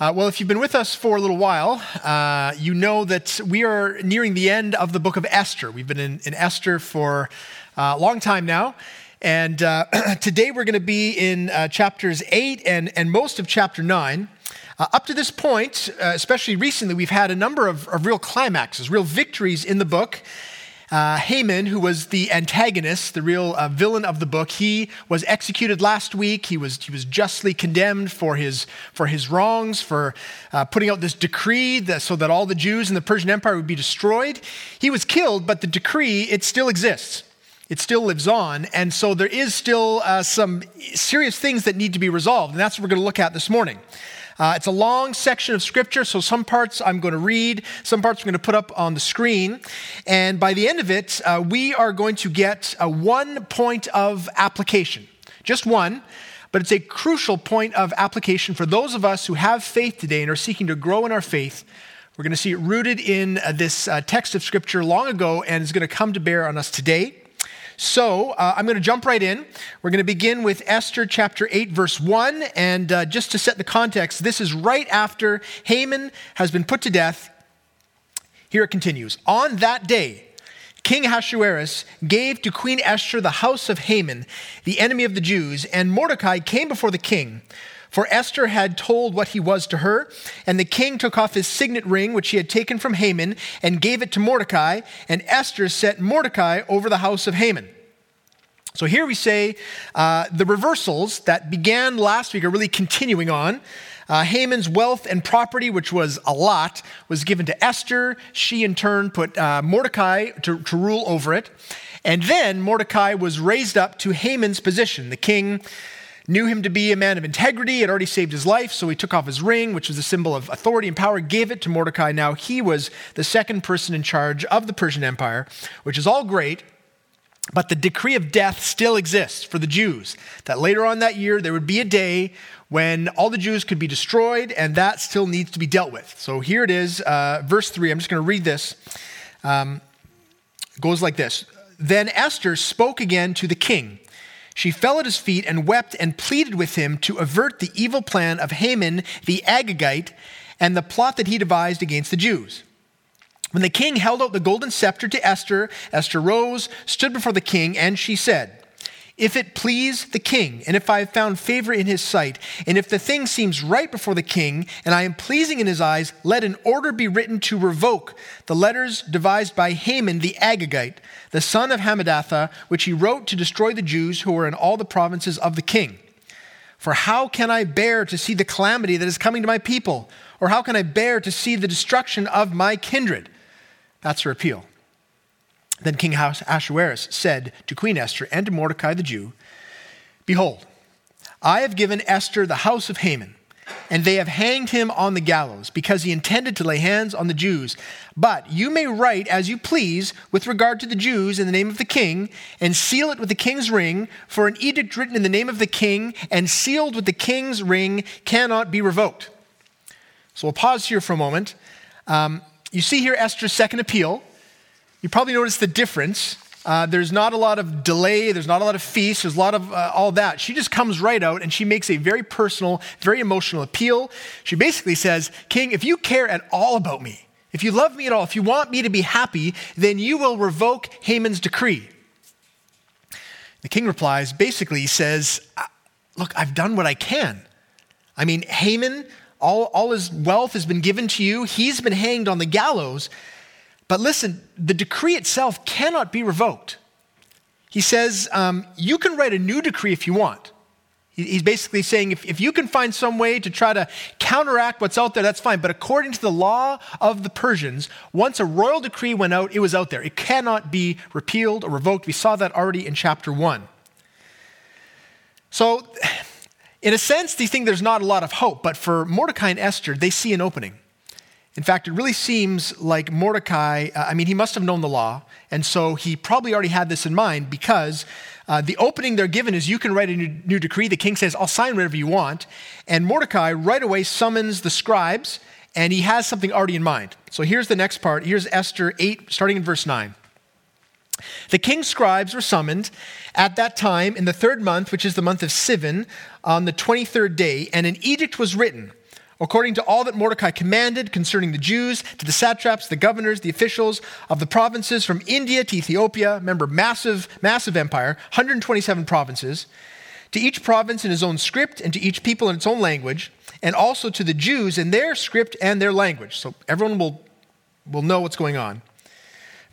Uh, well, if you've been with us for a little while, uh, you know that we are nearing the end of the book of Esther. We've been in, in Esther for uh, a long time now. And uh, today we're going to be in uh, chapters 8 and, and most of chapter 9. Uh, up to this point, especially recently, we've had a number of, of real climaxes, real victories in the book. Uh, Haman, who was the antagonist, the real uh, villain of the book, he was executed last week. He was, he was justly condemned for his, for his wrongs, for uh, putting out this decree that, so that all the Jews in the Persian Empire would be destroyed. He was killed, but the decree, it still exists. It still lives on. And so there is still uh, some serious things that need to be resolved. And that's what we're going to look at this morning. Uh, it's a long section of scripture, so some parts I'm going to read, some parts I'm going to put up on the screen. And by the end of it, uh, we are going to get a one point of application. Just one, but it's a crucial point of application for those of us who have faith today and are seeking to grow in our faith. We're going to see it rooted in uh, this uh, text of scripture long ago and is going to come to bear on us today. So uh, I'm going to jump right in. We're going to begin with Esther chapter 8, verse 1. And uh, just to set the context, this is right after Haman has been put to death. Here it continues On that day, King Ahasuerus gave to Queen Esther the house of Haman, the enemy of the Jews, and Mordecai came before the king. For Esther had told what he was to her, and the king took off his signet ring, which he had taken from Haman, and gave it to Mordecai, and Esther set Mordecai over the house of Haman. So here we say uh, the reversals that began last week are really continuing on. Uh, Haman's wealth and property, which was a lot, was given to Esther. She, in turn, put uh, Mordecai to, to rule over it. And then Mordecai was raised up to Haman's position. The king knew him to be a man of integrity, had already saved his life, so he took off his ring, which was a symbol of authority and power, gave it to Mordecai. Now he was the second person in charge of the Persian Empire, which is all great, but the decree of death still exists for the Jews. That later on that year, there would be a day when all the Jews could be destroyed, and that still needs to be dealt with. So here it is, uh, verse 3. I'm just going to read this. Um, goes like this Then Esther spoke again to the king she fell at his feet and wept and pleaded with him to avert the evil plan of Haman the Agagite and the plot that he devised against the Jews. When the king held out the golden scepter to Esther, Esther rose, stood before the king, and she said, if it please the king, and if I have found favor in his sight, and if the thing seems right before the king, and I am pleasing in his eyes, let an order be written to revoke the letters devised by Haman the Agagite, the son of Hammedatha, which he wrote to destroy the Jews who were in all the provinces of the king. For how can I bear to see the calamity that is coming to my people? Or how can I bear to see the destruction of my kindred? That's her appeal. Then King Ahasuerus said to Queen Esther and to Mordecai the Jew, Behold, I have given Esther the house of Haman, and they have hanged him on the gallows because he intended to lay hands on the Jews. But you may write as you please with regard to the Jews in the name of the king, and seal it with the king's ring, for an edict written in the name of the king and sealed with the king's ring cannot be revoked. So we'll pause here for a moment. Um, you see here Esther's second appeal. You probably noticed the difference. Uh, there's not a lot of delay, there's not a lot of feast, there's a lot of uh, all that. She just comes right out and she makes a very personal, very emotional appeal. She basically says, King, if you care at all about me, if you love me at all, if you want me to be happy, then you will revoke Haman's decree. The king replies, basically, he says, Look, I've done what I can. I mean, Haman, all, all his wealth has been given to you, he's been hanged on the gallows. But listen, the decree itself cannot be revoked. He says, um, you can write a new decree if you want. He's basically saying if, if you can find some way to try to counteract what's out there, that's fine. But according to the law of the Persians, once a royal decree went out, it was out there. It cannot be repealed or revoked. We saw that already in chapter 1. So, in a sense, they think there's not a lot of hope. But for Mordecai and Esther, they see an opening. In fact, it really seems like Mordecai, uh, I mean, he must have known the law, and so he probably already had this in mind because uh, the opening they're given is you can write a new, new decree. The king says, I'll sign whatever you want. And Mordecai right away summons the scribes, and he has something already in mind. So here's the next part. Here's Esther 8, starting in verse 9. The king's scribes were summoned at that time in the third month, which is the month of Sivan, on the 23rd day, and an edict was written according to all that Mordecai commanded concerning the Jews, to the satraps, the governors, the officials of the provinces from India to Ethiopia. Remember, massive, massive empire, 127 provinces. To each province in his own script, and to each people in its own language, and also to the Jews in their script and their language. So everyone will, will know what's going on.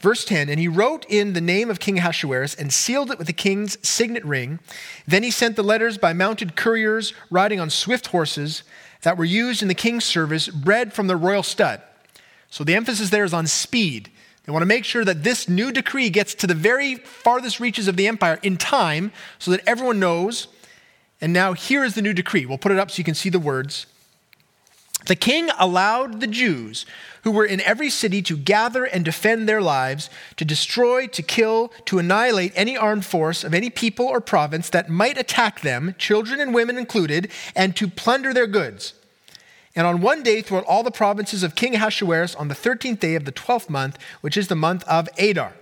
Verse 10 And he wrote in the name of King Ahasuerus and sealed it with the king's signet ring. Then he sent the letters by mounted couriers riding on swift horses that were used in the king's service bred from the royal stud. So the emphasis there is on speed. They want to make sure that this new decree gets to the very farthest reaches of the empire in time so that everyone knows. And now here is the new decree. We'll put it up so you can see the words. The king allowed the Jews who were in every city to gather and defend their lives, to destroy, to kill, to annihilate any armed force of any people or province that might attack them, children and women included, and to plunder their goods. And on one day, throughout all the provinces of King Ahasuerus, on the 13th day of the 12th month, which is the month of Adar.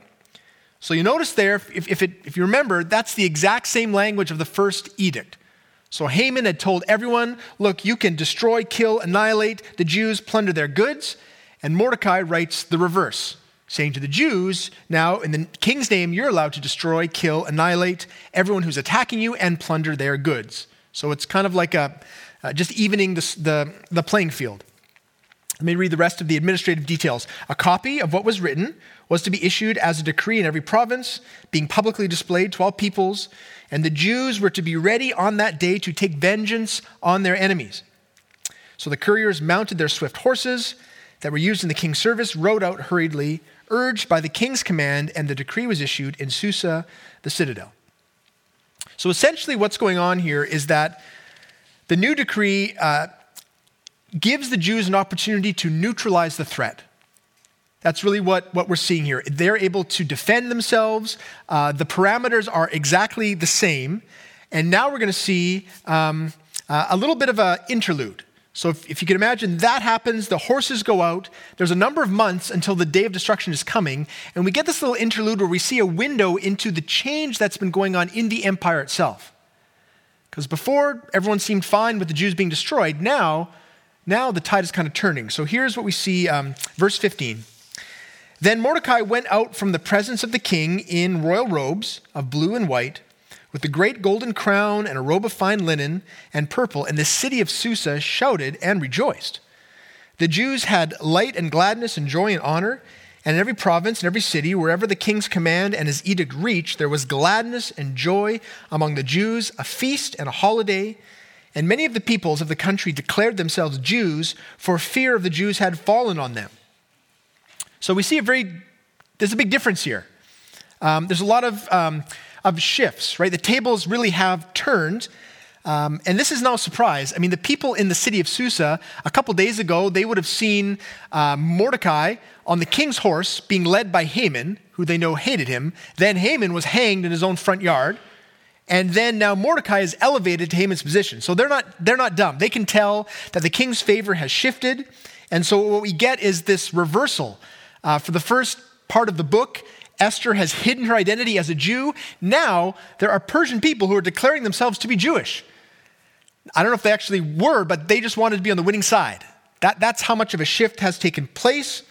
So you notice there, if, if, it, if you remember, that's the exact same language of the first edict. So Haman had told everyone, look, you can destroy, kill, annihilate the Jews, plunder their goods. And Mordecai writes the reverse, saying to the Jews, now in the king's name, you're allowed to destroy, kill, annihilate everyone who's attacking you and plunder their goods. So it's kind of like a, uh, just evening the, the, the playing field. Let me read the rest of the administrative details. A copy of what was written was to be issued as a decree in every province, being publicly displayed to all peoples, and the Jews were to be ready on that day to take vengeance on their enemies. So the couriers mounted their swift horses that were used in the king's service, rode out hurriedly, urged by the king's command, and the decree was issued in Susa, the citadel. So essentially, what's going on here is that the new decree uh, gives the Jews an opportunity to neutralize the threat. That's really what, what we're seeing here. They're able to defend themselves. Uh, the parameters are exactly the same. And now we're going to see um, uh, a little bit of an interlude. So, if, if, you can imagine, that happens, the horses go out, there's a number of months until the day of destruction is coming, and we get this little interlude where we see a window into the change that's been going on in the empire itself. Because before, everyone seemed fine with the Jews being destroyed. Now, now the tide is kind of turning. So, here's what we see um, verse 15. Then Mordecai went out from the presence of the king in royal robes of blue and white with the great golden crown and a robe of fine linen and purple, and the city of Susa shouted and rejoiced. The Jews had light and gladness and joy and honor, and in every province and every city, wherever the king's command and his edict reached, there was gladness and joy among the Jews, a feast and a holiday. And many of the peoples of the country declared themselves Jews, for fear of the Jews had fallen on them. So we see a very, there's a big difference here. Um, there's a lot of um, of shifts, right? The tables really have turned. Um, and this is no surprise. I mean, the people in the city of Susa, a couple days ago, they would have seen uh, Mordecai on the king's horse being led by Haman, who they know hated him. Then Haman was hanged in his own front yard. And then now Mordecai is elevated to Haman's position. So they're not, they're not dumb. They can tell that the king's favor has shifted. And so what we get is this reversal. Uh, for the first part of the book, Esther has hidden her identity as a Jew. Now there are Persian people who are declaring themselves to be Jewish. I don't know if they actually were, but they just wanted to be on the winning side. That, that's how much of a shift has taken place.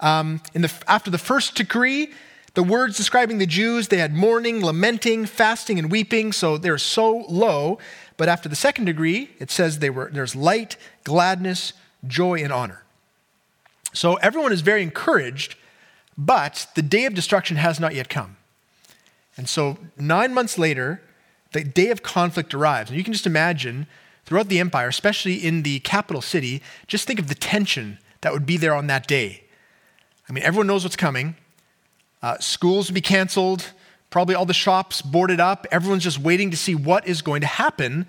Um, in the, after the first decree, the words describing the Jews, they had mourning, lamenting, fasting, and weeping, so they're so low. But after the second degree, it says they were, there's light, gladness, joy, and honor. So everyone is very encouraged but the day of destruction has not yet come. And so, nine months later, the day of conflict arrives. And you can just imagine throughout the empire, especially in the capital city, just think of the tension that would be there on that day. I mean, everyone knows what's coming. Uh, schools will be canceled, probably all the shops boarded up. Everyone's just waiting to see what is going to happen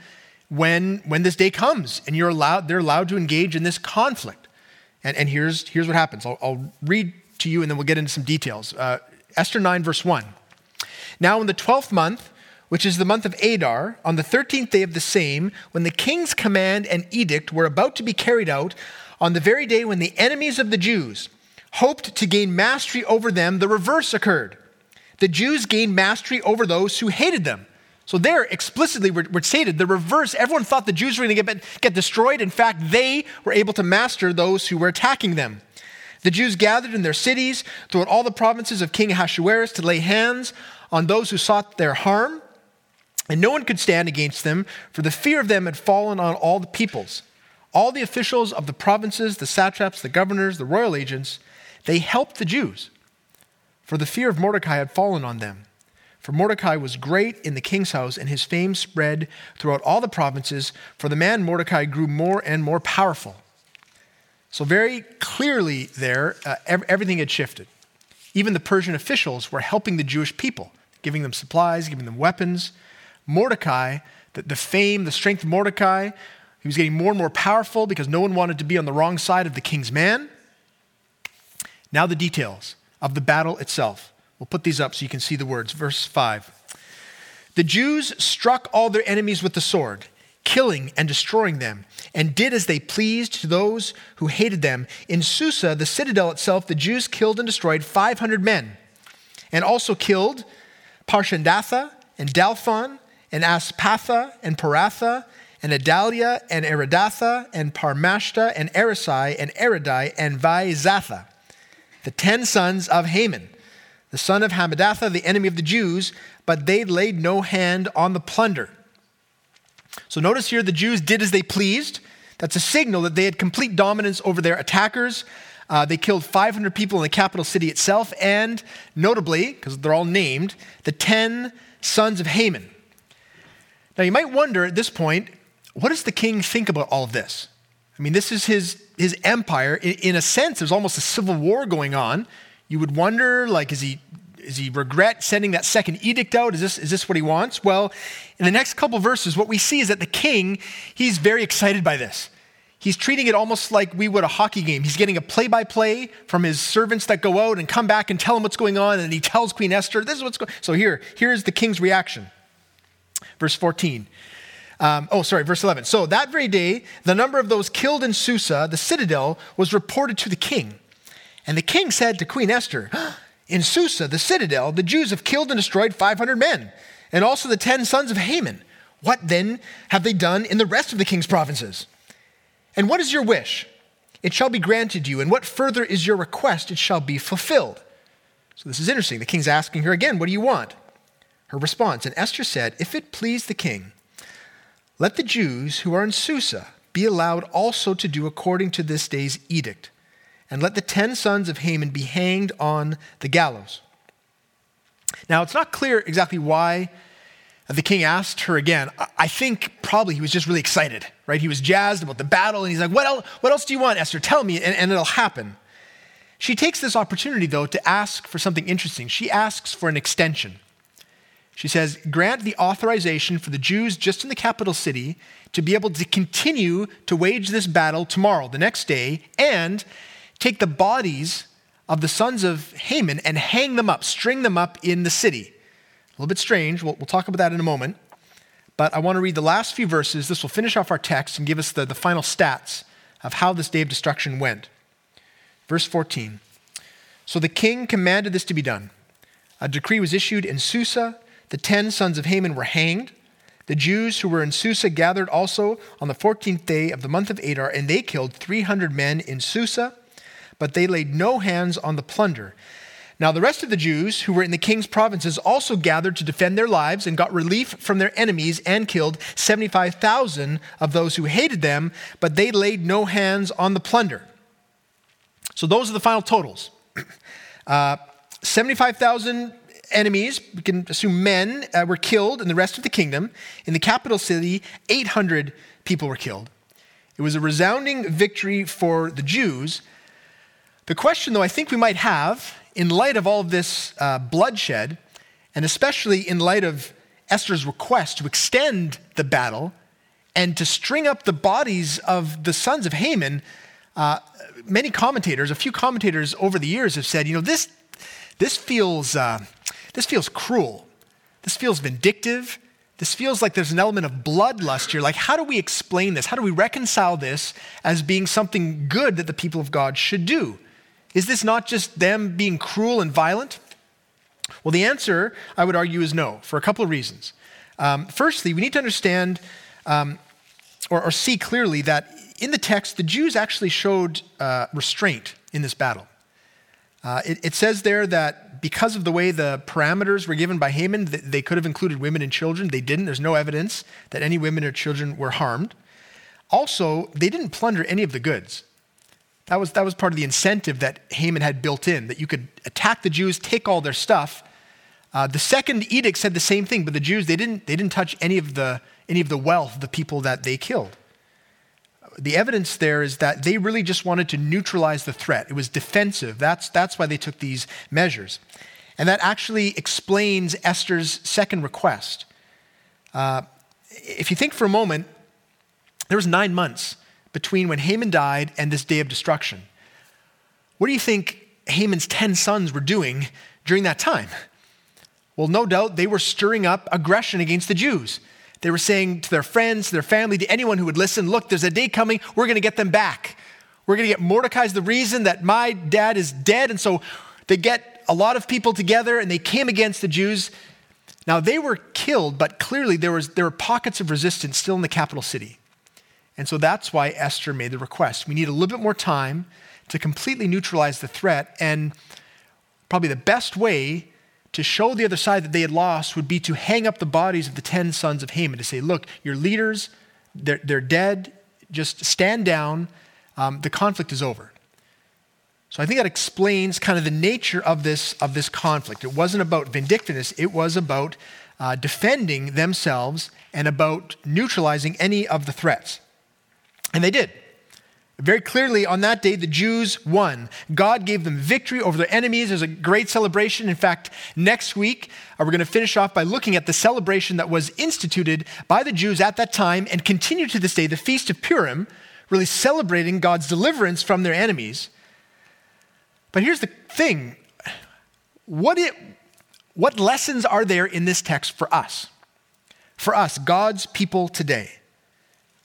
when, when this day comes. And you're allowed, they're allowed to engage in this conflict. And, and here's, here's what happens. I'll, I'll read to you, and then we'll get into some details. Uh, Esther 9, verse 1. Now, in the 12th month, which is the month of Adar, on the 13th day of the same, when the king's command and edict were about to be carried out, on the very day when the enemies of the Jews hoped to gain mastery over them, the reverse occurred. The Jews gained mastery over those who hated them. So there, explicitly, we're, stated the reverse. Everyone thought the Jews were going to get, get destroyed. In fact, they were able to master those who were attacking them. The Jews gathered in their cities throughout all the provinces of King Ahasuerus to lay hands on those who sought their harm, and no one could stand against them, for the fear of them had fallen on all the peoples. All the officials of the provinces, the satraps, the governors, the royal agents, they helped the Jews, for the fear of Mordecai had fallen on them. For Mordecai was great in the king's house, and his fame spread throughout all the provinces, for the man Mordecai grew more and more powerful. So, very clearly, there, uh, everything had shifted. Even the Persian officials were helping the Jewish people, giving them supplies, giving them weapons. Mordecai, the, the fame, the strength of Mordecai, he was getting more and more powerful because no one wanted to be on the wrong side of the king's man. Now, the details of the battle itself. We'll put these up so you can see the words. Verse 5. The Jews struck all their enemies with the sword, killing and destroying them, and did as they pleased to those who hated them. In Susa, the citadel itself, the Jews killed and destroyed 500 men, and also killed Parshandatha and Dalphon and Aspatha and Poratha and Adalia and Aridatha and Parmashta and Arisai and Aridai and Vaizatha, the ten sons of Haman the son of Hammedatha, the enemy of the Jews, but they laid no hand on the plunder. So notice here the Jews did as they pleased. That's a signal that they had complete dominance over their attackers. Uh, they killed 500 people in the capital city itself, and notably, because they're all named, the 10 sons of Haman. Now you might wonder at this point, what does the king think about all of this? I mean, this is his, his empire. In, in a sense, there's almost a civil war going on you would wonder, like, is he, is he regret sending that second edict out? Is this, is this what he wants? Well, in the next couple verses, what we see is that the king, he's very excited by this. He's treating it almost like we would a hockey game. He's getting a play by play from his servants that go out and come back and tell him what's going on. And he tells Queen Esther, this is what's going. So here, here's the king's reaction. Verse 14. Um, oh, sorry, verse 11. So that very day, the number of those killed in Susa, the citadel, was reported to the king. And the king said to Queen Esther, In Susa, the citadel, the Jews have killed and destroyed 500 men, and also the 10 sons of Haman. What then have they done in the rest of the king's provinces? And what is your wish? It shall be granted you. And what further is your request? It shall be fulfilled. So this is interesting. The king's asking her again, What do you want? Her response. And Esther said, If it please the king, let the Jews who are in Susa be allowed also to do according to this day's edict and let the ten sons of Haman be hanged on the gallows. Now, it's not clear exactly why the king asked her again. I think probably he was just really excited, right? He was jazzed about the battle, and he's like, What else, what else do you want, Esther? Tell me, and, and it'll happen. She takes this opportunity, though, to ask for something interesting. She asks for an extension. She says, Grant the authorization for the Jews just in the capital city to be able to continue to wage this battle tomorrow, the next day, and take the bodies of the sons of Haman and hang them up, string them up in the city. A little bit strange. We'll, we'll talk about that in a moment. But I want to read the last few verses. This will finish off our text and give us the, the final stats of how this day of destruction went. Verse 14. So the king commanded this to be done. A decree was issued in Susa. The ten sons of Haman were hanged. The Jews who were in Susa gathered also on the 14th day of the month of Adar, and they killed 300 men in Susa but they laid no hands on the plunder. Now, the rest of the Jews who were in the king's provinces also gathered to defend their lives and got relief from their enemies and killed 75,000 of those who hated them, but they laid no hands on the plunder. So, those are the final totals uh, 75,000 enemies, we can assume men, uh, were killed in the rest of the kingdom. In the capital city, 800 people were killed. It was a resounding victory for the Jews, the question, though, I think we might have, in light of all of this uh, bloodshed, and especially in light of Esther's request to extend the battle and to string up the bodies of the sons of Haman, uh, many commentators, a few commentators over the years have said, you know, this, this, feels, uh, this feels cruel. This feels vindictive. This feels like there's an element of bloodlust here. Like, how do we explain this? How do we reconcile this as being something good that the people of God should do? Is this not just them being cruel and violent? Well, the answer, I would argue, is no, for a couple of reasons. Um, firstly, we need to understand um, or, or, see clearly that in the text, the Jews actually showed uh, restraint in this battle. Uh, it, it, says there that because of the way the parameters were given by Haman, they could have included women and children. They didn't. There's no evidence that any women or children were harmed. Also, they didn't plunder any of the goods. That was, that was part of the incentive that Haman had built in, that you could attack the Jews, take all their stuff. Uh, the second edict said the same thing, but the Jews, they didn't, they didn't touch any of, the, any of the wealth the people that they killed. The evidence there is that they really just wanted to neutralize the threat. It was defensive. That's, that's why they took these measures. And that actually explains Esther's second request. Uh, if you think for a moment, there was nine months between when Haman died and this day of destruction. What do you think Haman's 10 sons were doing during that time? Well, no doubt they were stirring up aggression against the Jews. They were saying to their friends, their family, to anyone who would listen, look, there's a day coming, we're going to get them back. We're going to get Mordecai's the reason that my dad is dead. And so they get a lot of people together and they came against the Jews. Now, they were killed, but clearly there, was, there were pockets of resistance still in the capital city. And so that's why Esther made the request. We need a little bit more time to completely neutralize the threat. And probably the best way to show the other side that they had lost would be to hang up the bodies of the 10 sons of Haman to say, look, your leaders, they're, they're dead. Just stand down. Um, the conflict is over. So I think that explains kind of the nature of this, of this conflict. It wasn't about vindictiveness, it was about uh, defending themselves and about neutralizing any of the threats. And they did. Very clearly, on that day, the Jews won. God gave them victory over their enemies. There's a great celebration. In fact, next week, uh, we're going to finish off by looking at the celebration that was instituted by the Jews at that time and continue to this day, the Feast of Purim, really celebrating God's deliverance from their enemies. But here's the thing what, it, what lessons are there in this text for us? For us, God's people today.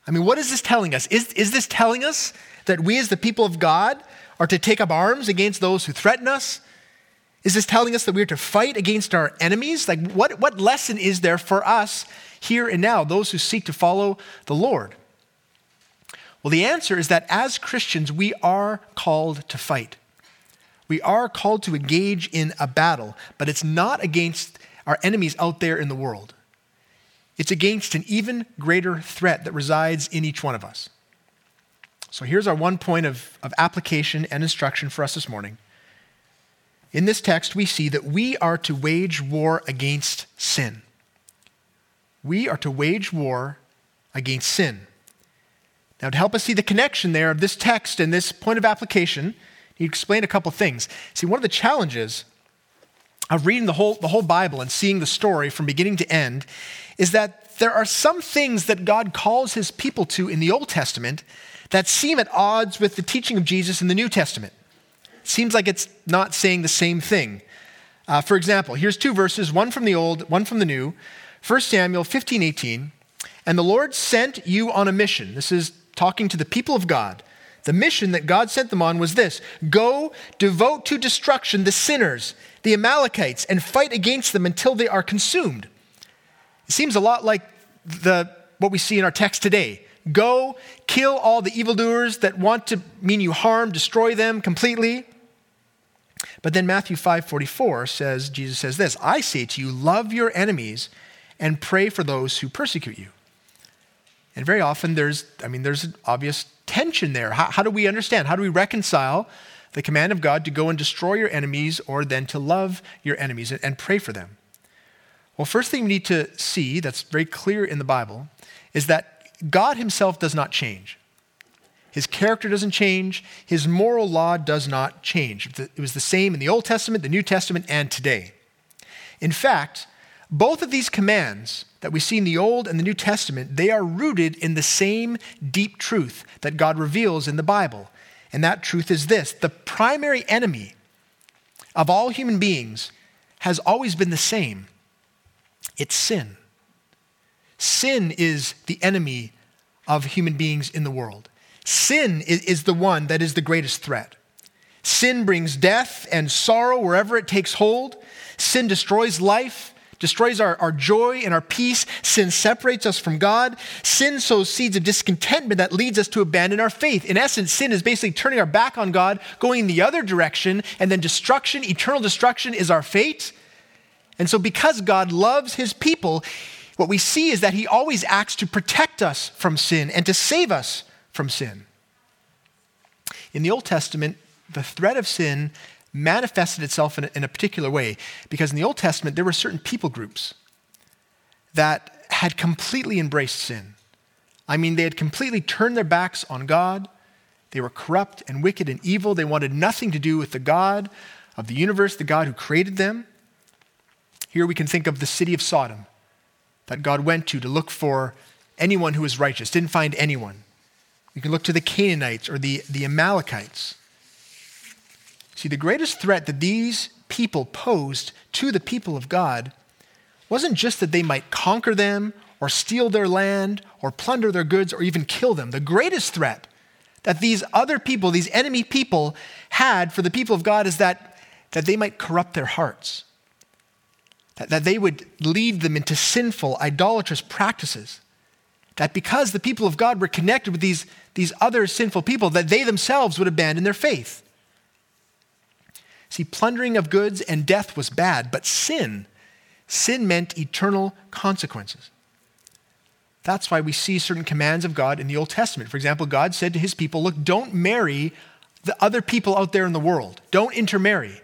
I mean, what is this telling us? Is, is this telling us that we, as the people of God, are to take up arms against those who threaten us? Is this telling us that we are to fight against our enemies? Like, what, what lesson is there for us here and now, those who seek to follow the Lord? Well, the answer is that as Christians, we are called to fight. We are called to engage in a battle, but it's not against our enemies out there in the world. It's against an even greater threat that resides in each one of us. So here's our one point of, of application and instruction for us this morning. In this text, we see that we are to wage war against sin. We are to wage war against sin. Now, to help us see the connection there of this text and this point of application, he explained a couple things. See, one of the challenges of reading the whole, the whole Bible and seeing the story from beginning to end is that there are some things that God calls his people to in the Old Testament that seem at odds with the teaching of Jesus in the New Testament. It seems like it's not saying the same thing. Uh, for example, here's two verses, one from the Old, one from the New. 1 Samuel 15, 18. And the Lord sent you on a mission. This is talking to the people of God. The mission that God sent them on was this Go, devote to destruction the sinners, the Amalekites, and fight against them until they are consumed. It seems a lot like the, what we see in our text today. Go, kill all the evildoers that want to mean you harm, destroy them completely. But then Matthew 5:44 says Jesus says this, I say to you, love your enemies and pray for those who persecute you. And very often there's I mean there's an obvious tension there. How, how do we understand? How do we reconcile the command of God to go and destroy your enemies or then to love your enemies and, and pray for them? Well, first thing we need to see that's very clear in the Bible is that God himself does not change. His character doesn't change. His moral law does not change. It was the same in the Old Testament, the New Testament, and today. In fact, both of these commands that we see in the Old and the New Testament, they are rooted in the same deep truth that God reveals in the Bible. And that truth is this the primary enemy of all human beings has always been the same it's sin. Sin is the enemy of human beings in the world. Sin is, the one that is the greatest threat. Sin brings death and sorrow wherever it takes hold. Sin destroys life, destroys our, our joy and our peace. Sin separates us from God. Sin sows seeds of discontentment that leads us to abandon our faith. In essence, sin is basically turning our back on God, going the other direction, and then destruction, eternal destruction, is our fate. And so, because God loves his people, what we see is that he always acts to protect us from sin and to save us from sin. In the Old Testament, the threat of sin manifested itself in a, in a particular way because in the Old Testament, there were certain people groups that had completely embraced sin. I mean, they had completely turned their backs on God. They were corrupt and wicked and evil. They wanted nothing to do with the God of the universe, the God who created them. Here we can think of the city of Sodom that God went to to look for anyone who was righteous, didn't find anyone. You can look to the Canaanites or the, the Amalekites. See, the greatest threat that these people posed to the people of God wasn't just that they might conquer them or steal their land or plunder their goods or even kill them. The greatest threat that these other people, these enemy people, had for the people of God is that, that they might corrupt their hearts, that, that they would lead them into sinful, idolatrous practices. That because the people of God were connected with these, these other sinful people, that they themselves would abandon their faith. See, plundering of goods and death was bad, but sin, sin meant eternal consequences. That's why we see certain commands of God in the Old Testament. For example, God said to his people, Look, don't marry the other people out there in the world. Don't intermarry.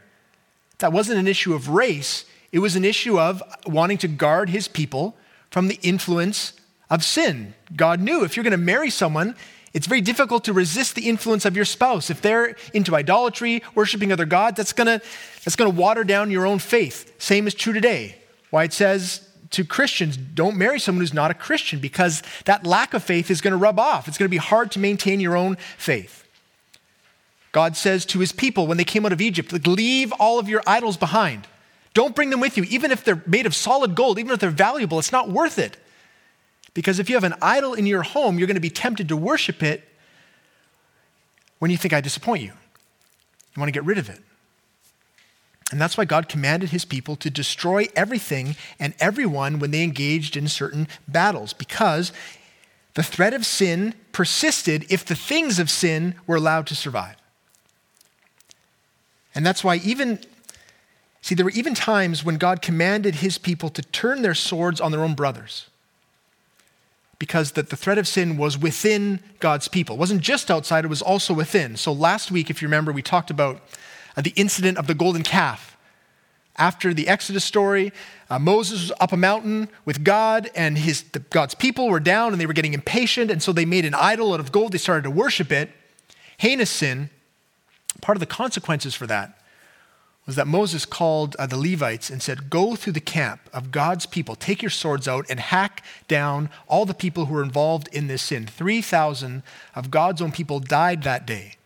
That wasn't an issue of race, it was an issue of wanting to guard his people from the influence of sin. God knew if you're going to marry someone, it's very difficult to resist the influence of your spouse. If they're into idolatry, worshiping other gods, that's going to that's going to water down your own faith. Same is true today. Why it says to Christians, don't marry someone who's not a Christian because that lack of faith is going to rub off. It's going to be hard to maintain your own faith. God says to his people when they came out of Egypt, leave all of your idols behind. Don't bring them with you, even if they're made of solid gold, even if they're valuable, it's not worth it. Because if you have an idol in your home, you're going to be tempted to worship it when you think I disappoint you. You want to get rid of it. And that's why God commanded his people to destroy everything and everyone when they engaged in certain battles, because the threat of sin persisted if the things of sin were allowed to survive. And that's why, even, see, there were even times when God commanded his people to turn their swords on their own brothers because that the threat of sin was within God's people. It wasn't just outside, it was also within. So last week, if you remember, we talked about uh, the incident of the golden calf. After the Exodus story, uh, Moses was up a mountain with God, and his, the, God's people were down and they were getting impatient, and so they made an idol out of gold. They started to worship it. Heinous sin. Part of the consequences for that was that Moses called uh, the Levites and said, Go through the camp of God's people, take your swords out, and hack down all the people who were involved in this sin. 3,000 of God's own people died that day.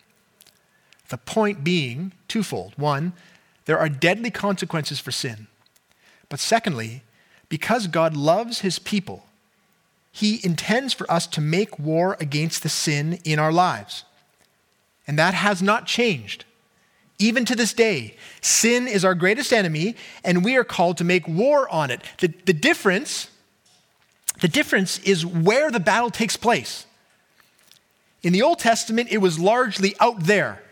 The point being twofold. One, there are deadly consequences for sin. But secondly, because God loves his people, he intends for us to make war against the sin in our lives. And that has not changed. Even to this day, sin is our greatest enemy, and we are called to make war on it. The, the, difference, the difference is where the battle takes place. In the Old Testament, it was largely out there,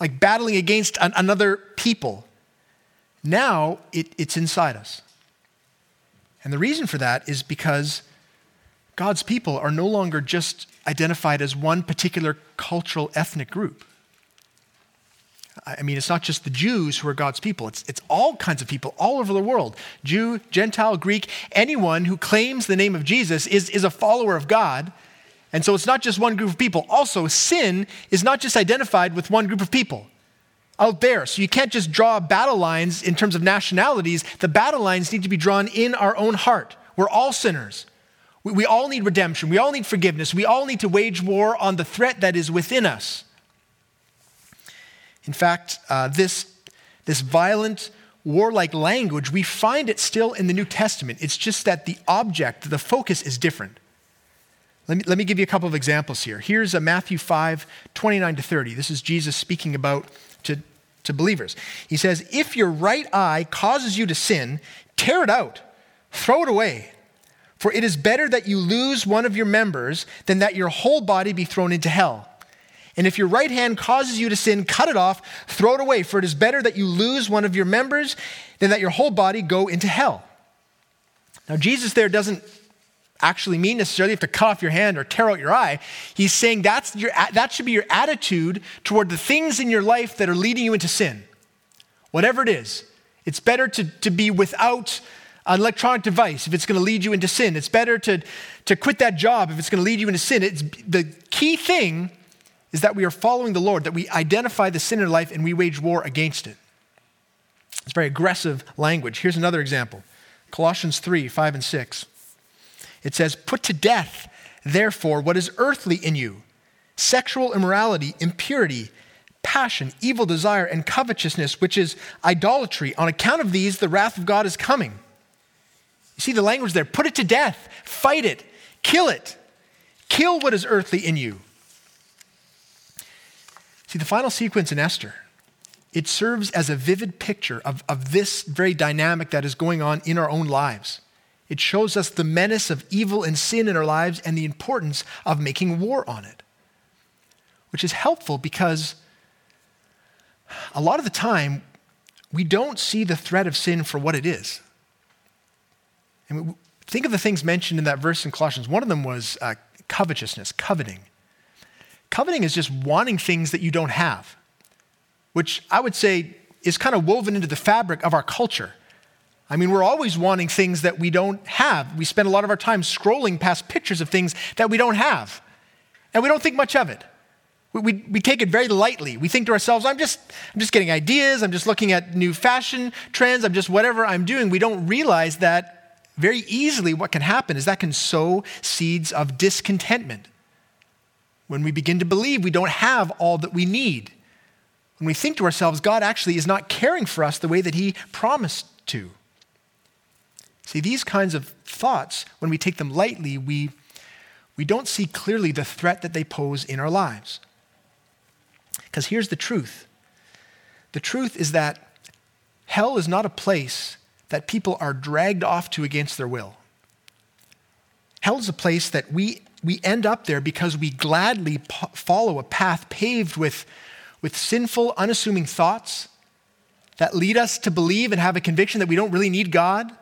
like battling against an, another people. Now, it, it's inside us. And the reason for that is because God's people are no longer just identified as one particular cultural ethnic group. I mean, it's not just the Jews who are God's people, it's, it's all kinds of people all over the world Jew, Gentile, Greek, anyone who claims the name of Jesus is, is a follower of God. And so it's not just one group of people. Also, sin is not just identified with one group of people out there. So you can't just draw battle lines in terms of nationalities. The battle lines need to be drawn in our own heart. We're all sinners. We, we all need redemption. We all need forgiveness. We all need to wage war on the threat that is within us. In fact, uh, this, this violent, warlike language, we find it still in the New Testament. It's just that the object, the focus is different. Let me, let me give you a couple of examples here. Here's Matthew 5, 29 to 30. This is Jesus speaking about to, to believers. He says, If your right eye causes you to sin, tear it out throw it away. For it is better that you lose one of your members than that your whole body be thrown into hell. And if your right hand causes you to sin, cut it off, throw it away, for it is better that you lose one of your members than that your whole body go into hell. Now, Jesus there doesn't actually mean necessarily you have to cut off your hand or tear out your eye. He's saying that's your, that should be your attitude toward the things in your life that are leading you into sin. Whatever it is, it's better to, to be without an electronic device if it's going to lead you into sin. It's better to, to quit that job if it's going to lead you into sin. It's, the key thing is that we are following the Lord, that we identify the sin in life and we wage war against it. It's very aggressive language. Here's another example Colossians 3 5 and 6. It says, Put to death, therefore, what is earthly in you sexual immorality, impurity, passion, evil desire, and covetousness, which is idolatry. On account of these, the wrath of God is coming. You see the language there put it to death, fight it, kill it, kill what is earthly in you. See, the final sequence in Esther, it serves as a vivid picture of, of this very dynamic that is going on in our own lives. It shows us the menace of evil and sin in our lives and the importance of making war on it, which is helpful because a lot of the time we don't see the threat of sin for what it is. And think of the things mentioned in that verse in Colossians. One of them was uh, covetousness, coveting. Coveting is just wanting things that you don't have, which I would say is kind of woven into the fabric of our culture. I mean, we're always wanting things that we don't have. We spend a lot of our time scrolling past pictures of things that we don't have, and we don't think much of it. We, we, we, take it very lightly. We think to ourselves, I'm just, I'm just getting ideas, I'm just looking at new fashion trends, I'm just whatever I'm doing. We don't realize that very easily what can happen is that can sow seeds of discontentment when we begin to believe we don't have all that we need, when we think to ourselves, God actually is not caring for us the way that He promised to. See, these kinds of thoughts, when we take them lightly, we, we don't see clearly the threat that they pose in our lives. Because here's the truth the truth is that hell is not a place that people are dragged off to against their will. Hell is a place that we we end up there because we gladly po- follow a path paved with, with sinful, unassuming thoughts that lead us to believe and have a conviction that we don't really need God,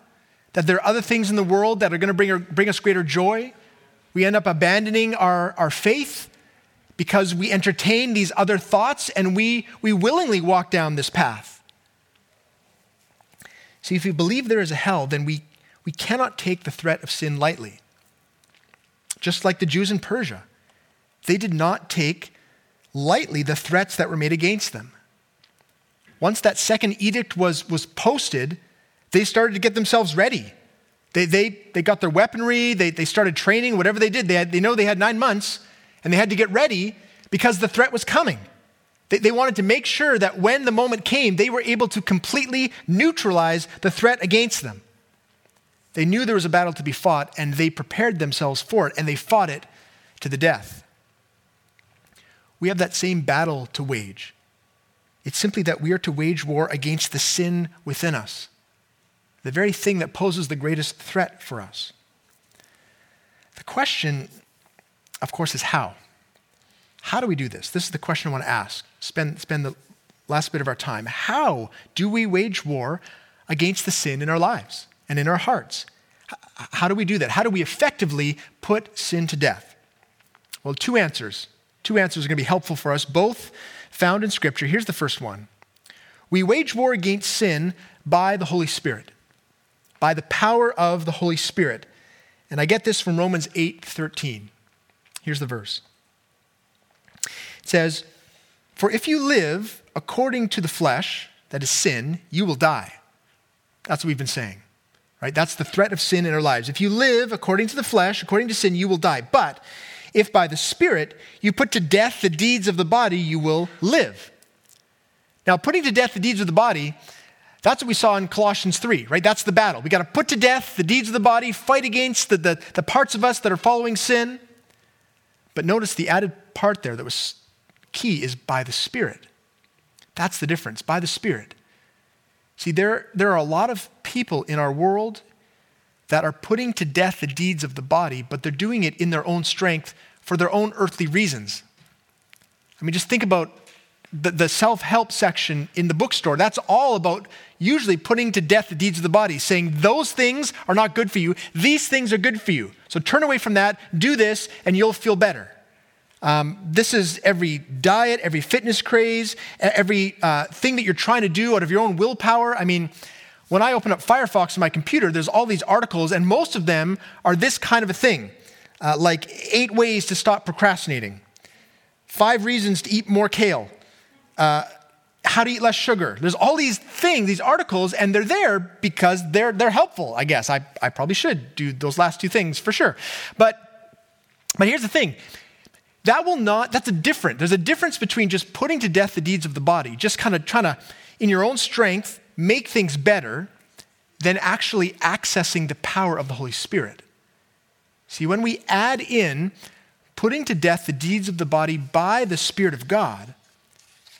that there are other things in the world that are going to bring, bring us greater joy. We end up abandoning our, our faith because we entertain these other thoughts and we, we willingly walk down this path. See, if we believe there is a hell, then we, we cannot take the threat of sin lightly just like the Jews in Persia. They did not take lightly the threats that were made against them. Once that second edict was, was posted, they started to get themselves ready. They, they, they got their weaponry, they, they started training, whatever they did. They, had, they know they had nine months, and they had to get ready because the threat was coming. They, they wanted to make sure that when the moment came, they were able to completely neutralize the threat against them. They knew there was a battle to be fought, and they prepared themselves for it, and they fought it to the death. We have that same battle to wage. It's simply that we are to wage war against the sin within us, the very thing that poses the greatest threat for us. The question, of course, is how? How do we do this? This is the question I want to ask. Spend, spend the last bit of our time. How do we wage war against the sin in our lives? And in our hearts. How do we do that? How do we effectively put sin to death? Well, two answers. Two answers are going to be helpful for us, both found in Scripture. Here's the first one We wage war against sin by the Holy Spirit, by the power of the Holy Spirit. And I get this from Romans 8 13. Here's the verse it says, For if you live according to the flesh, that is sin, you will die. That's what we've been saying. Right? That's the threat of sin in our lives. If you live according to the flesh, according to sin, you will die. But if by the Spirit you put to death the deeds of the body, you will live. Now, putting to death the deeds of the body, that's what we saw in Colossians 3, right? That's the battle. We got to put to death the deeds of the body, fight against the, the, the parts of us that are following sin. But notice the added part there that was key is by the Spirit. That's the difference, by the Spirit. See, there, there are a lot of people in our world that are putting to death the deeds of the body, but they're doing it in their own strength for their own earthly reasons. I mean, just think about the, the self help section in the bookstore. That's all about usually putting to death the deeds of the body, saying those things are not good for you, these things are good for you. So turn away from that, do this, and you'll feel better. Um, this is every diet, every fitness craze, every uh, thing that you're trying to do out of your own willpower. I mean, when I open up Firefox on my computer, there's all these articles, and most of them are this kind of a thing uh, like eight ways to stop procrastinating, five reasons to eat more kale, uh, how to eat less sugar. There's all these things, these articles, and they're there because they're, they're helpful, I guess. I, I probably should do those last two things for sure. But, but here's the thing that will not, that's a different, there's a difference between just putting to death the deeds of the body, just kind of trying to, in your own strength, make things better, than actually accessing the power of the Holy Spirit. See, when we add in putting to death the deeds of the body by the Spirit of God,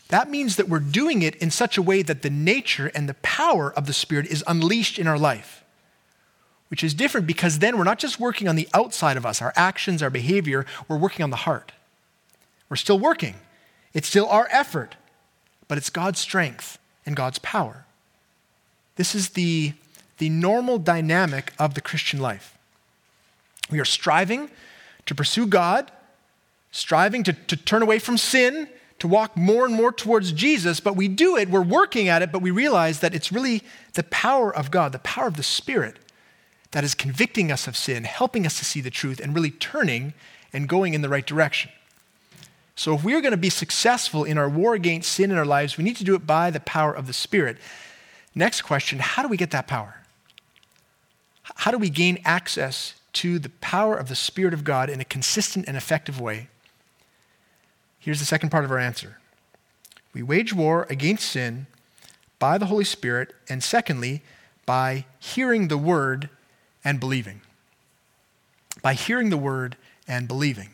that means that we're doing it in such a way that the nature and the power of the Spirit is unleashed in our life, which is different because then we're not just working on the outside of us, our actions, our behavior, we're working on the heart. We're still working. It's still our effort, but it's God's strength and God's power. This is the, the normal dynamic of the Christian life. We are striving to pursue God, striving to, to turn away from sin, to walk more and more towards Jesus, but we do it, we're working at it, but we realize that it's really the power of God, the power of the Spirit, that is convicting us of sin, helping us to see the truth, and really turning and going in the right direction. So, if we're going to be successful in our war against sin in our lives, we need to do it by the power of the Spirit. Next question how do we get that power? How do we gain access to the power of the Spirit of God in a consistent and effective way? Here's the second part of our answer we wage war against sin by the Holy Spirit, and secondly, by hearing the word and believing. By hearing the word and believing.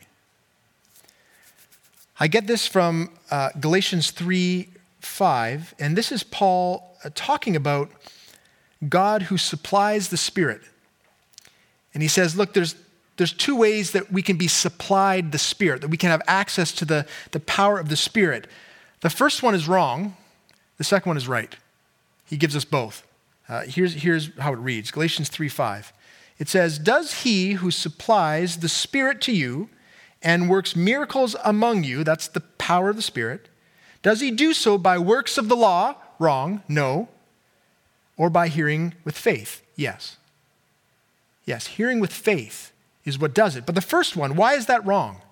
I get this from uh, Galatians 3 5, and this is Paul uh, talking about God who supplies the Spirit. And he says, look, there's, there's two ways that we can be supplied the Spirit, that we can have access to the, the power of the Spirit. The first one is wrong, the second one is right. He gives us both. Uh, here's, here's how it reads Galatians 3 5. It says, Does he who supplies the Spirit to you and works miracles among you, that's the power of the Spirit, does he do so by works of the law? Wrong, no. Or by hearing with faith? Yes. Yes, hearing with faith is what does it. But the first one, why is that wrong?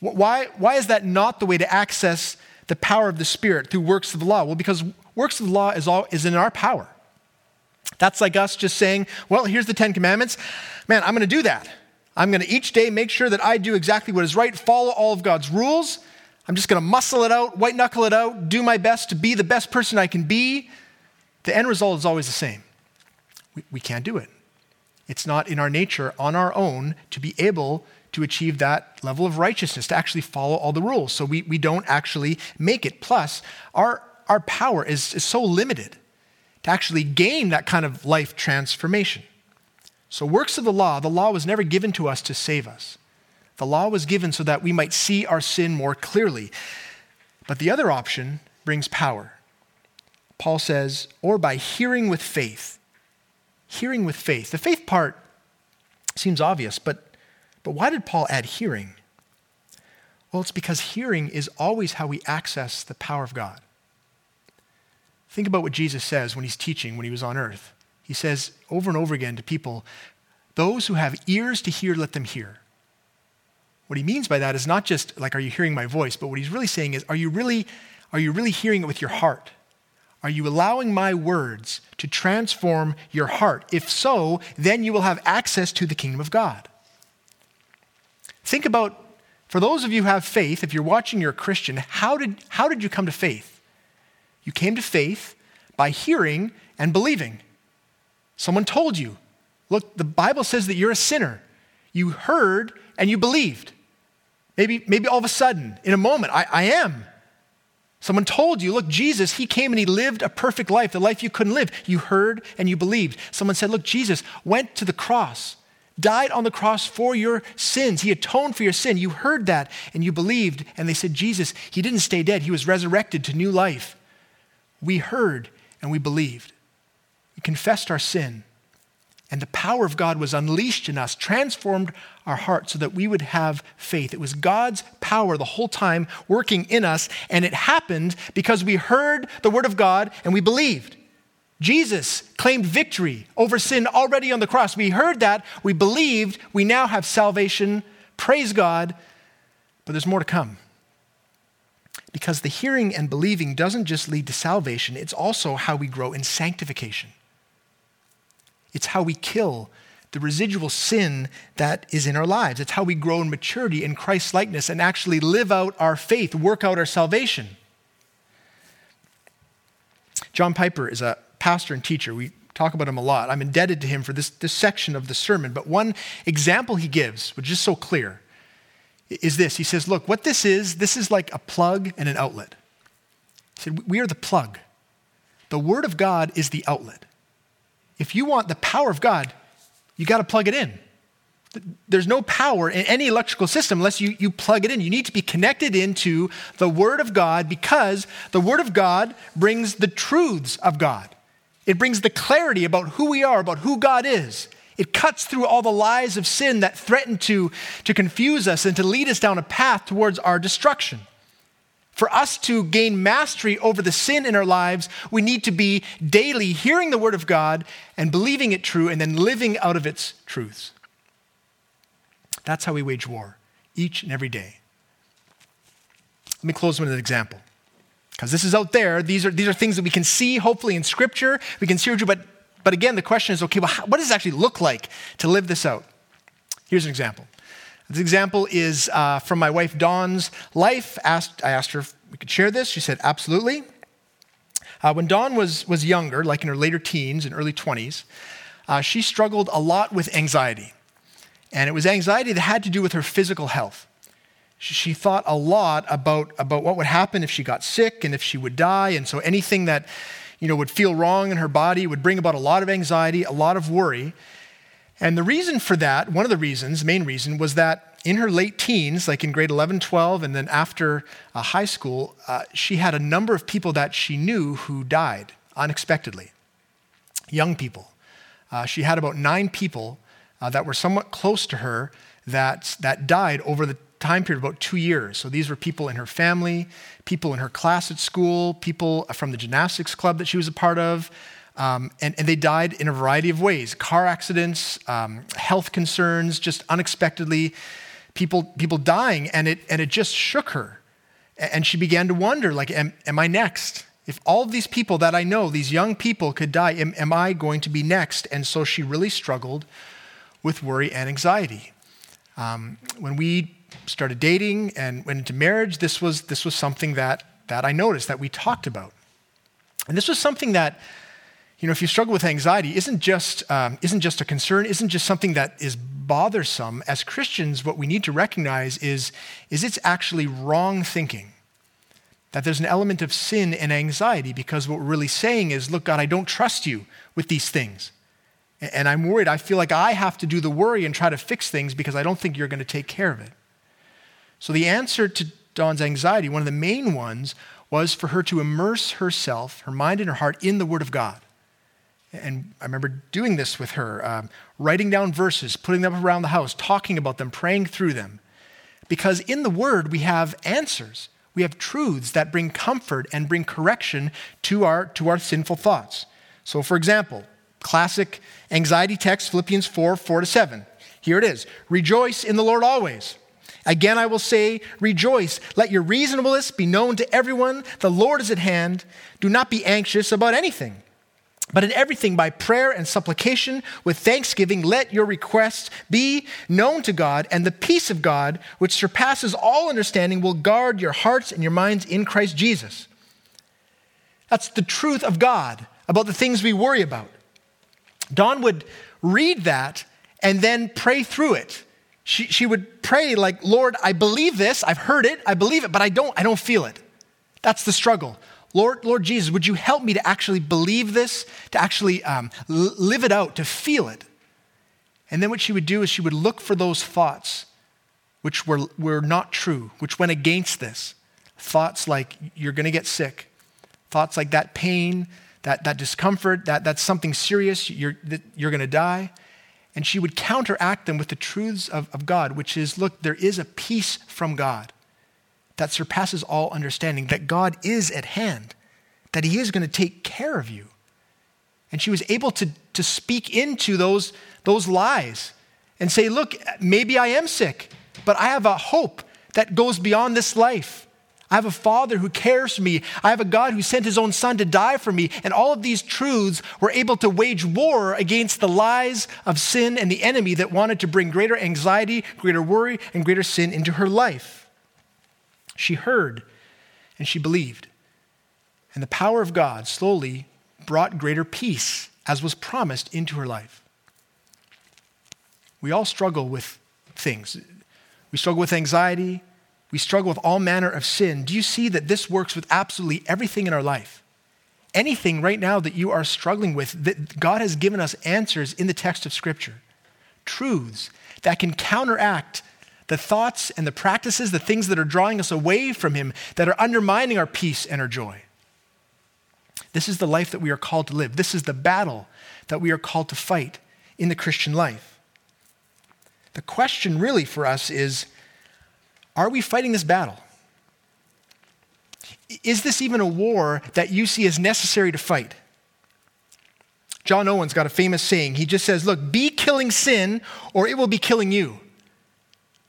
Why, why is that not the way to access the power of the Spirit through works of the law? Well, because works of the law is, all, is in our power. That's like us just saying, well, here's the Ten Commandments. Man, I'm going to do that. I'm going to each day make sure that I do exactly what is right, follow all of God's rules. I'm just going to muscle it out, white knuckle it out, do my best to be the best person I can be. The end result is always the same. We, we can't do it. It's not in our nature on our own to be able to achieve that level of righteousness, to actually follow all the rules. So we, we don't actually make it. Plus, our, our power is, is so limited to actually gain that kind of life transformation. So, works of the law, the law was never given to us to save us. The law was given so that we might see our sin more clearly. But the other option brings power. Paul says, or by hearing with faith hearing with faith. The faith part seems obvious, but, but why did Paul add hearing? Well, it's because hearing is always how we access the power of God. Think about what Jesus says when he's teaching when he was on earth. He says over and over again to people, Those who have ears to hear, let them hear. What he means by that is not just like, Are you hearing my voice? But what he's really saying is, Are you really, are you really hearing it with your heart? Are you allowing my words to transform your heart? If so, then you will have access to the kingdom of God. Think about, for those of you who have faith, if you're watching, you're a Christian, how did, how did you come to faith? You came to faith by hearing and believing. Someone told you, look, the Bible says that you're a sinner. You heard and you believed. Maybe, maybe all of a sudden, in a moment, I, I am. Someone told you, look, Jesus, he came and he lived a perfect life, the life you couldn't live. You heard and you believed. Someone said, look, Jesus went to the cross, died on the cross for your sins. He atoned for your sin. You heard that and you believed. And they said, Jesus, he didn't stay dead, he was resurrected to new life. We heard and we believed. We confessed our sin. And the power of God was unleashed in us, transformed our hearts so that we would have faith. It was God's power the whole time working in us, and it happened because we heard the word of God and we believed. Jesus claimed victory over sin already on the cross. We heard that, we believed, we now have salvation. Praise God. But there's more to come. Because the hearing and believing doesn't just lead to salvation, it's also how we grow in sanctification. It's how we kill the residual sin that is in our lives. It's how we grow in maturity in Christ's likeness and actually live out our faith, work out our salvation. John Piper is a pastor and teacher. We talk about him a lot. I'm indebted to him for this, this section of the sermon. But one example he gives, which is so clear, is this. He says, Look, what this is, this is like a plug and an outlet. He said, We are the plug. The Word of God is the outlet if you want the power of God, you got to plug it in. There's no power in any electrical system unless you, you plug it in. You need to be connected into the Word of God because the Word of God brings the truths of God. It brings the clarity about who we are, about who God is. It cuts through all the lies of sin that threaten to, to confuse us and to lead us down a path towards our destruction. For us to gain mastery over the sin in our lives, we need to be daily hearing the Word of God and believing it true and then living out of its truths. That's how we wage war, each and every day. Let me close with an example. Because this is out there. These are, these are things that we can see, hopefully, in Scripture. We can see, but, but again, the question is okay, well, what does it actually look like to live this out? Here's an example. This example is uh, from my wife Dawn's life. Asked, I asked her if we could share this. She said, absolutely. Uh, when Dawn was, was younger, like in her later teens and early 20s, uh, she struggled a lot with anxiety. And it was anxiety that had to do with her physical health. She, she thought a lot about, about what would happen if she got sick and if she would die. And so anything that you know, would feel wrong in her body would bring about a lot of anxiety, a lot of worry. And the reason for that, one of the reasons, main reason, was that in her late teens, like in grade 11, 12, and then after uh, high school, uh, she had a number of people that she knew who died unexpectedly. Young people. Uh, she had about nine people uh, that were somewhat close to her that, that died over the time period about two years. So these were people in her family, people in her class at school, people from the gymnastics club that she was a part of, um, and, and, they died in a variety of ways car accidents, um, health concerns, just unexpectedly, people, people dying. And it, and it just shook her. And she began to wonder, like, am, am I next? If all these people that I know, these young people, could die, am, am I going to be next? And so she really struggled with worry and anxiety. Um, when we started dating and went into marriage, this was, this was something that, that I noticed, that we talked about. And this was something that you know, if you struggle with anxiety, isn't just, um, isn't just a concern, isn't just something that is bothersome. As Christians, what we need to recognize is, is it's actually wrong thinking. That there's an element of sin and anxiety because what we're really saying is, look, God, I don't trust you with these things. And I'm worried. I feel like I have to do the worry and try to fix things because I don't think you're going to take care of it. So the answer to Dawn's anxiety, one of the main ones, was for her to immerse herself, her mind and her heart, in the Word of God. And I remember doing this with her, um, writing down verses, putting them around the house, talking about them, praying through them. Because in the Word, we have answers. We have truths that bring comfort and bring correction to our, to our sinful thoughts. So, for example, classic anxiety text, Philippians 4 4 to 7. Here it is Rejoice in the Lord always. Again, I will say, rejoice. Let your reasonableness be known to everyone. The Lord is at hand. Do not be anxious about anything but in everything, by prayer and supplication with thanksgiving, let your requests be known to God, and the peace of God, which surpasses all understanding, will guard your hearts and your minds in Christ Jesus. That's the truth of God about the things we worry about. Dawn would read that and then pray through it. She, she would pray like, Lord, I believe this, I've heard it, I believe it, but I don't, I don't feel it. That's the struggle. Lord, Lord Jesus, would you help me to actually believe this, to actually um, live it out, to feel it? And then what she would do is she would look for those thoughts which were, were not true, which went against this. Thoughts like you're going to get sick, thoughts like that pain, that, that discomfort, that, that's something serious, you're, you're going to die. And she would counteract them with the truths of, of God, which is look, there is a peace from God that surpasses all understanding, that God is at hand, that He is going to take care of you. And she was able to, to speak into those, those lies and say, Look, maybe I am sick, but I have a hope that goes beyond this life. I have a father who cares for me. I have a God who sent his own son to die for me. And all of these truths were able to wage war against the lies of sin and the enemy that wanted to bring greater anxiety, greater worry, and greater sin into her life. She heard and she believed. And the power of God slowly brought greater peace, as was promised, into her life. We all struggle with things. We struggle with anxiety. We struggle with all manner of sin. Do you see that this works with absolutely everything in our life? Anything right now that you are struggling with, that God has given us answers in the text of Scripture, truths that can counteract the thoughts and the practices, the things that are drawing us away from Him, that are undermining our peace and our joy. This is the life that we are called to live. This is the battle that we are called to fight in the Christian life. The question really for us is are we fighting this battle? Is this even a war that you see as necessary to fight? John Owen's got a famous saying. He just says, Look, be killing sin or it will be killing you.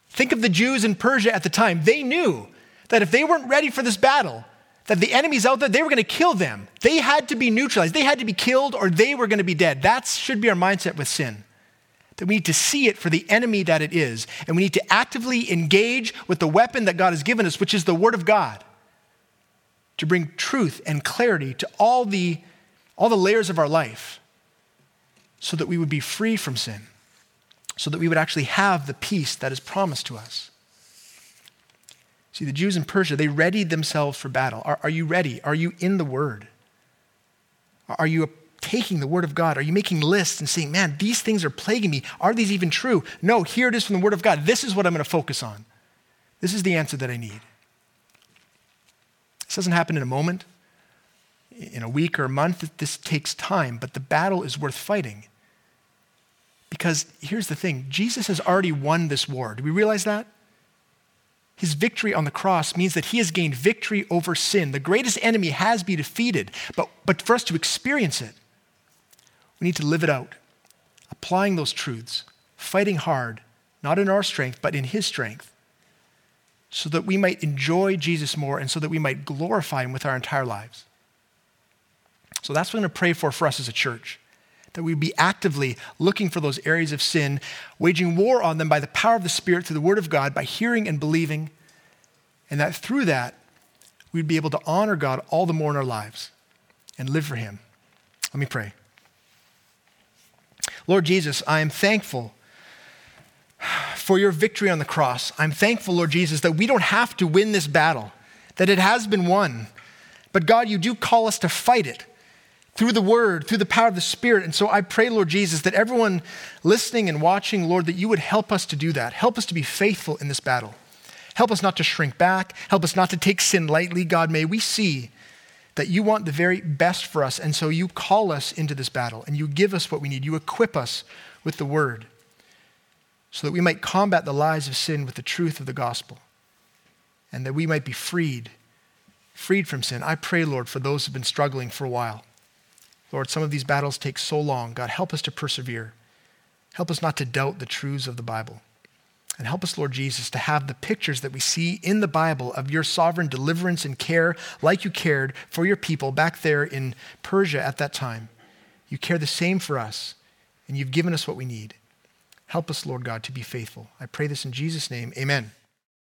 Think of the Jews in Persia at the time. They knew that if they weren't ready for this battle, that the enemies out there, they were going to kill them. They had to be neutralized. They had to be killed or they were going to be dead. That should be our mindset with sin. That we need to see it for the enemy that it is. And we need to actively engage with the weapon that God has given us, which is the Word of God, to bring truth and clarity to all the, all the layers of our life so that we would be free from sin, so that we would actually have the peace that is promised to us. See, the Jews in Persia, they readied themselves for battle. Are, are you ready? Are you in the Word? Are you taking the Word of God? Are you making lists and saying, man, these things are plaguing me? Are these even true? No, here it is from the Word of God. This is what I'm going to focus on. This is the answer that I need. This doesn't happen in a moment, in a week or a month. This takes time, but the battle is worth fighting. Because here's the thing Jesus has already won this war. Do we realize that? His victory on the cross means that he has gained victory over sin. The greatest enemy has been defeated, but, but for us to experience it, we need to live it out, applying those truths, fighting hard, not in our strength, but in His strength, so that we might enjoy Jesus more and so that we might glorify Him with our entire lives. So that's what I'm going to pray for for us as a church. That we be actively looking for those areas of sin, waging war on them by the power of the Spirit through the Word of God, by hearing and believing, and that through that, we'd be able to honor God all the more in our lives and live for Him. Let me pray. Lord Jesus, I am thankful for your victory on the cross. I'm thankful, Lord Jesus, that we don't have to win this battle, that it has been won. But God, you do call us to fight it through the word, through the power of the Spirit. And so I pray, Lord Jesus, that everyone listening and watching, Lord, that you would help us to do that. Help us to be faithful in this battle. Help us not to shrink back. Help us not to take sin lightly. God, may we see that you want the very best for us. And so you call us into this battle and you give us what we need. You equip us with the word so that we might combat the lies of sin with the truth of the gospel and that we might be freed, freed from sin. I pray, Lord, for those who've been struggling for a while. Lord, some of these battles take so long. God, help us to persevere. Help us not to doubt the truths of the Bible. And help us, Lord Jesus, to have the pictures that we see in the Bible of your sovereign deliverance and care, like you cared for your people back there in Persia at that time. You care the same for us, and you've given us what we need. Help us, Lord God, to be faithful. I pray this in Jesus' name. Amen.